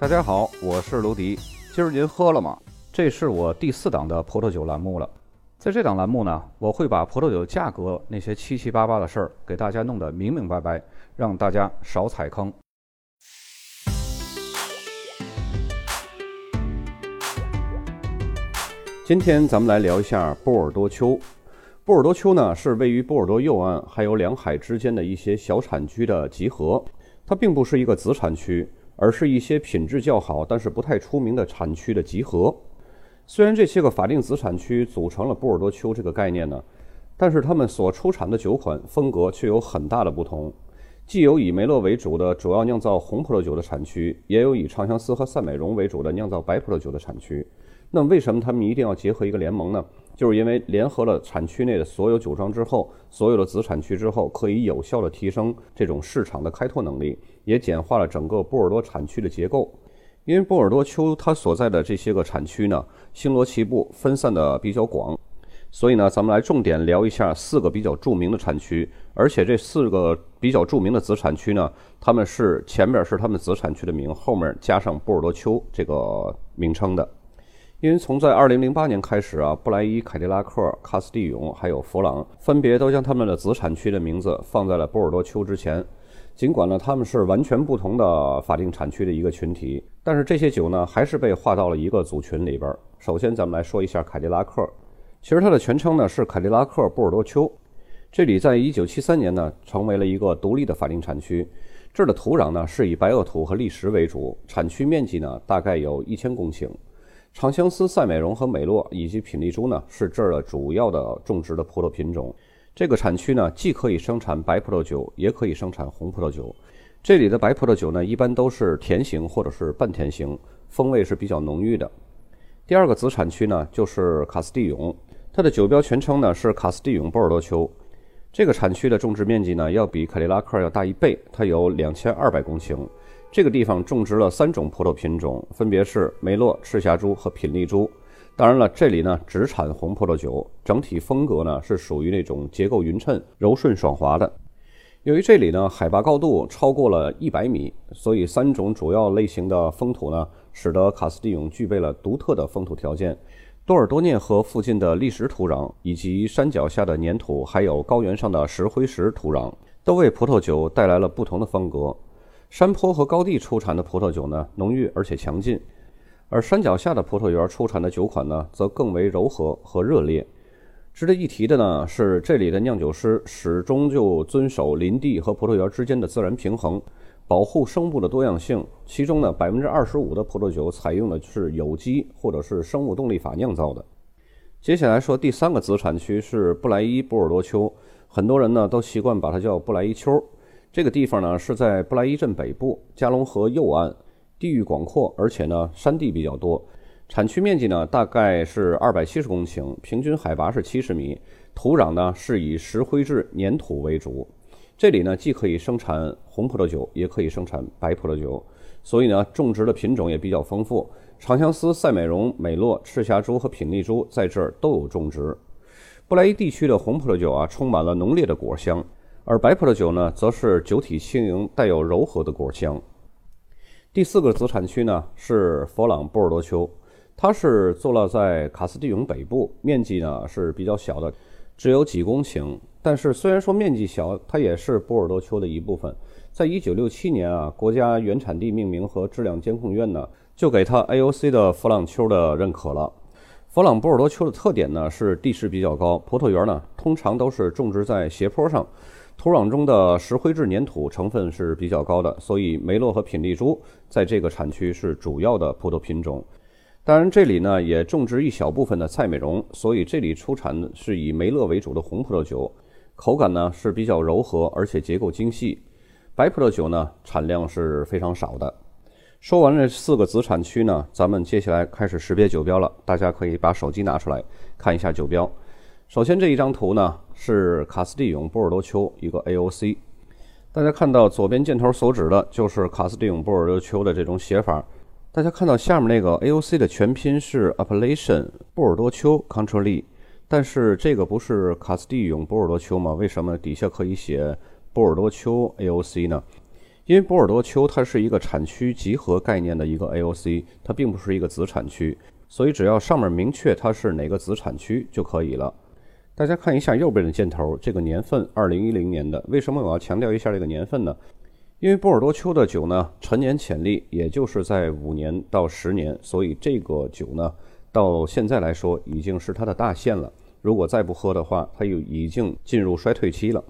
大家好，我是卢迪。今儿您喝了吗？这是我第四档的葡萄酒栏目了。在这档栏目呢，我会把葡萄酒价格那些七七八八的事儿给大家弄得明明白白，让大家少踩坑。今天咱们来聊一下波尔多丘。波尔多丘呢，是位于波尔多右岸还有两海之间的一些小产区的集合，它并不是一个子产区。而是一些品质较好但是不太出名的产区的集合。虽然这些个法定子产区组成了波尔多丘这个概念呢，但是他们所出产的酒款风格却有很大的不同。既有以梅洛为主的主要酿造红葡萄酒的产区，也有以长相思和赛美容为主的酿造白葡萄酒的产区。那，为什么他们一定要结合一个联盟呢？就是因为联合了产区内的所有酒庄之后，所有的子产区之后，可以有效的提升这种市场的开拓能力，也简化了整个波尔多产区的结构。因为波尔多丘它所在的这些个产区呢，星罗棋布，分散的比较广，所以呢，咱们来重点聊一下四个比较著名的产区。而且这四个比较著名的子产区呢，他们是前面是他们子产区的名，后面加上波尔多丘这个名称的。因为从在二零零八年开始啊，布莱伊、凯迪拉克、卡斯蒂永还有弗朗分别都将他们的子产区的名字放在了波尔多丘之前。尽管呢他们是完全不同的法定产区的一个群体，但是这些酒呢还是被划到了一个组群里边。首先咱们来说一下凯迪拉克，其实它的全称呢是凯迪拉克波尔多丘。这里在一九七三年呢成为了一个独立的法定产区。这儿的土壤呢是以白垩土和砾石为主，产区面积呢大概有一千公顷。长相思、赛美容和美洛以及品丽珠呢，是这儿的主要的种植的葡萄品种。这个产区呢，既可以生产白葡萄酒，也可以生产红葡萄酒。这里的白葡萄酒呢，一般都是甜型或者是半甜型，风味是比较浓郁的。第二个子产区呢，就是卡斯蒂永，它的酒标全称呢是卡斯蒂永波尔多丘。这个产区的种植面积呢，要比凯迪拉克要大一倍，它有两千二百公顷。这个地方种植了三种葡萄品种，分别是梅洛、赤霞珠和品丽珠。当然了，这里呢只产红葡萄酒，整体风格呢是属于那种结构匀称、柔顺爽滑的。由于这里呢海拔高度超过了一百米，所以三种主要类型的风土呢，使得卡斯蒂永具备了独特的风土条件。多尔多涅河附近的砾石土壤，以及山脚下的粘土，还有高原上的石灰石土壤，都为葡萄酒带来了不同的风格。山坡和高地出产的葡萄酒呢，浓郁而且强劲；而山脚下的葡萄园出产的酒款呢，则更为柔和和热烈。值得一提的呢，是这里的酿酒师始终就遵守林地和葡萄园之间的自然平衡，保护生物的多样性。其中呢，百分之二十五的葡萄酒采用的是有机或者是生物动力法酿造的。接下来说第三个子产区是布莱伊波尔多丘，很多人呢都习惯把它叫布莱伊丘。这个地方呢是在布莱伊镇北部，加龙河右岸，地域广阔，而且呢山地比较多。产区面积呢大概是二百七十公顷，平均海拔是七十米，土壤呢是以石灰质粘土为主。这里呢既可以生产红葡萄酒，也可以生产白葡萄酒，所以呢种植的品种也比较丰富。长相思、赛美容、美洛、赤霞珠和品丽珠在这儿都有种植。布莱伊地区的红葡萄酒啊，充满了浓烈的果香。而白葡萄酒呢，则是酒体轻盈，带有柔和的果香。第四个子产区呢是佛朗波尔多丘，它是坐落在卡斯蒂永北部，面积呢是比较小的，只有几公顷。但是虽然说面积小，它也是波尔多丘的一部分。在一九六七年啊，国家原产地命名和质量监控院呢就给它 AOC 的佛朗丘的认可了。佛朗波尔多丘的特点呢是地势比较高，葡萄园呢通常都是种植在斜坡上。土壤中的石灰质粘土成分是比较高的，所以梅洛和品丽珠在这个产区是主要的葡萄品种。当然，这里呢也种植一小部分的赛美容，所以这里出产的是以梅勒为主的红葡萄酒，口感呢是比较柔和，而且结构精细。白葡萄酒呢产量是非常少的。说完这四个子产区呢，咱们接下来开始识别酒标了。大家可以把手机拿出来看一下酒标。首先这一张图呢是卡斯蒂永波尔多丘一个 AOC，大家看到左边箭头所指的就是卡斯蒂永波尔多丘的这种写法。大家看到下面那个 AOC 的全拼是 Appellation 波尔多丘 Country，但是这个不是卡斯蒂永波尔多丘吗？为什么底下可以写波尔多丘 AOC 呢？因为波尔多丘它是一个产区集合概念的一个 AOC，它并不是一个子产区，所以只要上面明确它是哪个子产区就可以了。大家看一下右边的箭头，这个年份二零一零年的，为什么我要强调一下这个年份呢？因为波尔多丘的酒呢，陈年潜力也就是在五年到十年，所以这个酒呢，到现在来说已经是它的大限了。如果再不喝的话，它又已经进入衰退期了。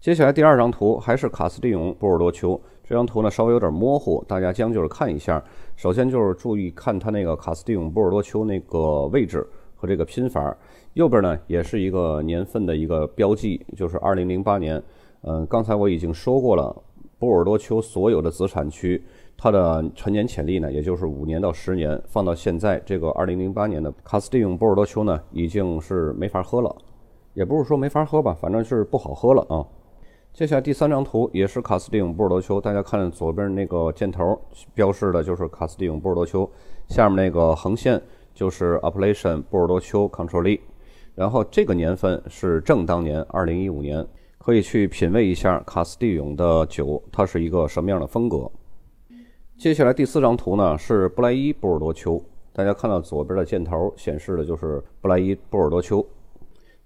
接下来第二张图还是卡斯蒂永波尔多丘，这张图呢稍微有点模糊，大家将就是看一下。首先就是注意看它那个卡斯蒂永波尔多丘那个位置这个拼法。右边呢也是一个年份的一个标记，就是二零零八年。嗯，刚才我已经说过了，波尔多丘所有的子产区，它的陈年潜力呢，也就是五年到十年。放到现在这个二零零八年的卡斯蒂永波尔多丘呢，已经是没法喝了，也不是说没法喝吧，反正是不好喝了啊。接下来第三张图也是卡斯蒂永波尔多丘，大家看左边那个箭头标示的就是卡斯蒂永波尔多丘，下面那个横线就是 Appellation 波尔多丘 Control，然后这个年份是正当年二零一五年，可以去品味一下卡斯蒂永的酒，它是一个什么样的风格。接下来第四张图呢是布莱伊波尔多丘，大家看到左边的箭头显示的就是布莱伊波尔多丘。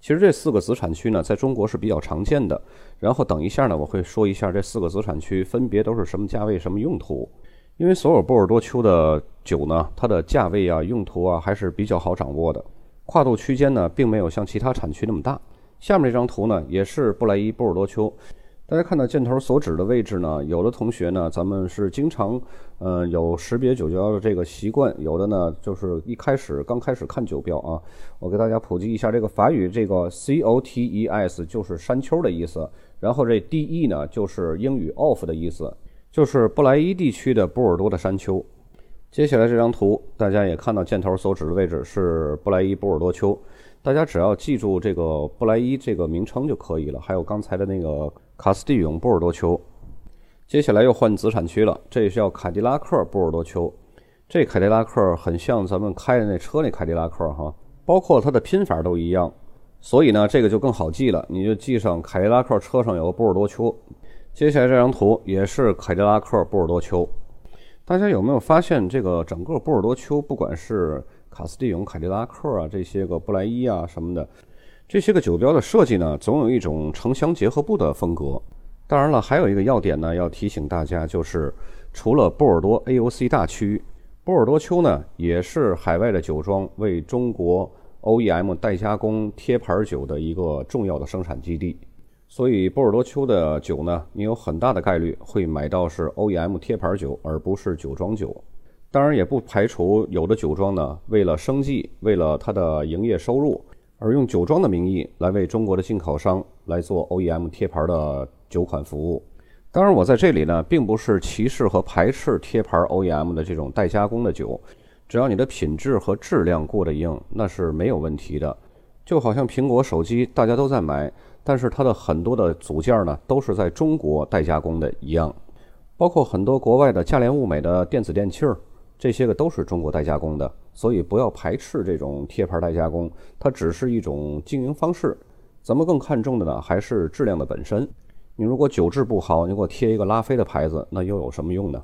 其实这四个子产区呢，在中国是比较常见的。然后等一下呢，我会说一下这四个子产区分别都是什么价位、什么用途。因为所有波尔多丘的酒呢，它的价位啊、用途啊还是比较好掌握的，跨度区间呢，并没有像其他产区那么大。下面这张图呢，也是布莱伊波尔多丘。大家看到箭头所指的位置呢，有的同学呢，咱们是经常，呃，有识别酒标的这个习惯；有的呢，就是一开始刚开始看酒标啊。我给大家普及一下这个法语，这个 C O T E S 就是山丘的意思，然后这 D E 呢就是英语 off 的意思，就是布莱伊地区的波尔多的山丘。接下来这张图，大家也看到箭头所指的位置是布莱伊波尔多丘，大家只要记住这个布莱伊这个名称就可以了。还有刚才的那个。卡斯蒂永波尔多丘，接下来又换子产区了。这是叫凯迪拉克波尔多丘。这凯迪拉克很像咱们开的那车那凯迪拉克哈，包括它的拼法都一样，所以呢，这个就更好记了。你就记上凯迪拉克车上有个波尔多丘。接下来这张图也是凯迪拉克波尔多丘。大家有没有发现，这个整个波尔多丘，不管是卡斯蒂永、凯迪拉克啊，这些个布莱伊啊什么的。这些个酒标的设计呢，总有一种城乡结合部的风格。当然了，还有一个要点呢，要提醒大家，就是除了波尔多 AOC 大区，波尔多丘呢也是海外的酒庄为中国 OEM 代加工贴牌酒的一个重要的生产基地。所以波尔多丘的酒呢，你有很大的概率会买到是 OEM 贴牌酒，而不是酒庄酒。当然，也不排除有的酒庄呢，为了生计，为了它的营业收入。而用酒庄的名义来为中国的进口商来做 OEM 贴牌的酒款服务。当然，我在这里呢，并不是歧视和排斥贴牌 OEM 的这种代加工的酒，只要你的品质和质量过得硬，那是没有问题的。就好像苹果手机大家都在买，但是它的很多的组件呢，都是在中国代加工的一样，包括很多国外的价廉物美的电子电器儿。这些个都是中国代加工的，所以不要排斥这种贴牌代加工，它只是一种经营方式。咱们更看重的呢，还是质量的本身。你如果酒质不好，你给我贴一个拉菲的牌子，那又有什么用呢？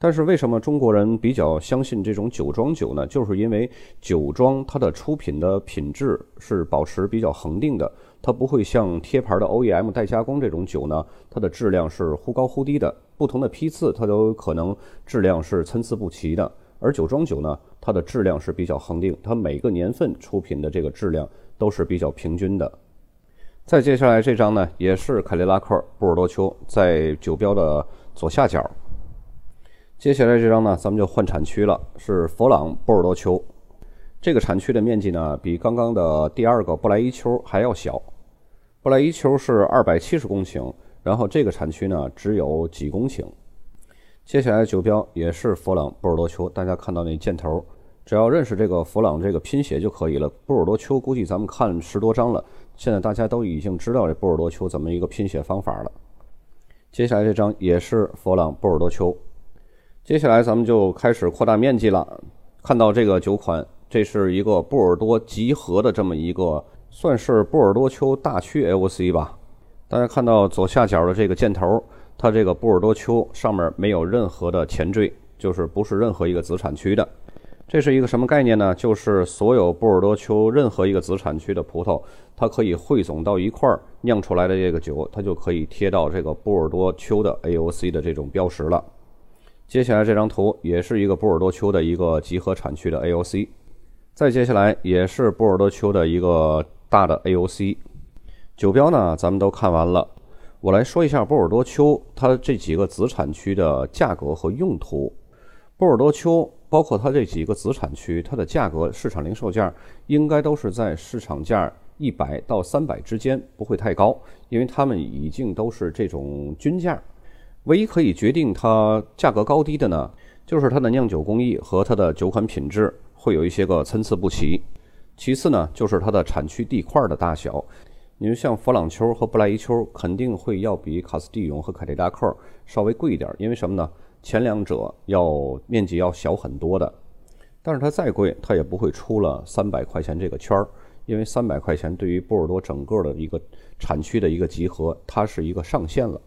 但是为什么中国人比较相信这种酒庄酒呢？就是因为酒庄它的出品的品质是保持比较恒定的，它不会像贴牌的 OEM 代加工这种酒呢，它的质量是忽高忽低的。不同的批次，它都可能质量是参差不齐的。而酒庄酒呢，它的质量是比较恒定，它每个年份出品的这个质量都是比较平均的。再接下来这张呢，也是凯迪拉克波尔多丘，在酒标的左下角。接下来这张呢，咱们就换产区了，是佛朗波尔多丘。这个产区的面积呢，比刚刚的第二个布莱伊丘还要小。布莱伊丘是二百七十公顷，然后这个产区呢，只有几公顷。接下来酒标也是佛朗波尔多丘，大家看到那箭头，只要认识这个佛朗这个拼写就可以了。波尔多丘估计咱们看十多张了，现在大家都已经知道这波尔多丘怎么一个拼写方法了。接下来这张也是佛朗波尔多丘。接下来咱们就开始扩大面积了。看到这个酒款，这是一个波尔多集合的这么一个，算是波尔多丘大区 AOC 吧。大家看到左下角的这个箭头，它这个波尔多丘上面没有任何的前缀，就是不是任何一个子产区的。这是一个什么概念呢？就是所有波尔多丘任何一个子产区的葡萄，它可以汇总到一块儿酿出来的这个酒，它就可以贴到这个波尔多丘的 AOC 的这种标识了。接下来这张图也是一个波尔多丘的一个集合产区的 AOC，再接下来也是波尔多丘的一个大的 AOC。酒标呢，咱们都看完了，我来说一下波尔多丘它这几个子产区的价格和用途。波尔多丘。包括它这几个子产区，它的价格市场零售价应该都是在市场价一百到三百之间，不会太高，因为它们已经都是这种均价。唯一可以决定它价格高低的呢，就是它的酿酒工艺和它的酒款品质会有一些个参差不齐。其次呢，就是它的产区地块的大小。你说像弗朗丘和布莱伊丘，肯定会要比卡斯蒂永和凯迪拉克稍微贵一点，因为什么呢？前两者要面积要小很多的，但是它再贵，它也不会出了三百块钱这个圈儿，因为三百块钱对于波尔多整个的一个产区的一个集合，它是一个上限了。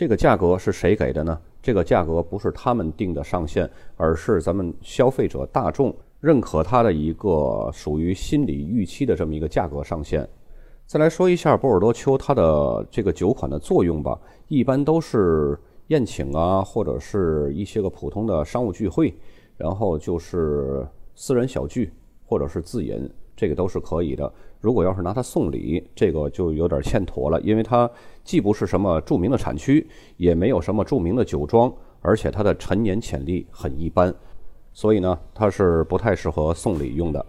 这个价格是谁给的呢？这个价格不是他们定的上限，而是咱们消费者大众认可它的一个属于心理预期的这么一个价格上限。再来说一下波尔多丘它的这个酒款的作用吧，一般都是。宴请啊，或者是一些个普通的商务聚会，然后就是私人小聚，或者是自饮，这个都是可以的。如果要是拿它送礼，这个就有点欠妥了，因为它既不是什么著名的产区，也没有什么著名的酒庄，而且它的陈年潜力很一般，所以呢，它是不太适合送礼用的。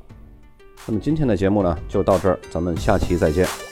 那么今天的节目呢，就到这儿，咱们下期再见。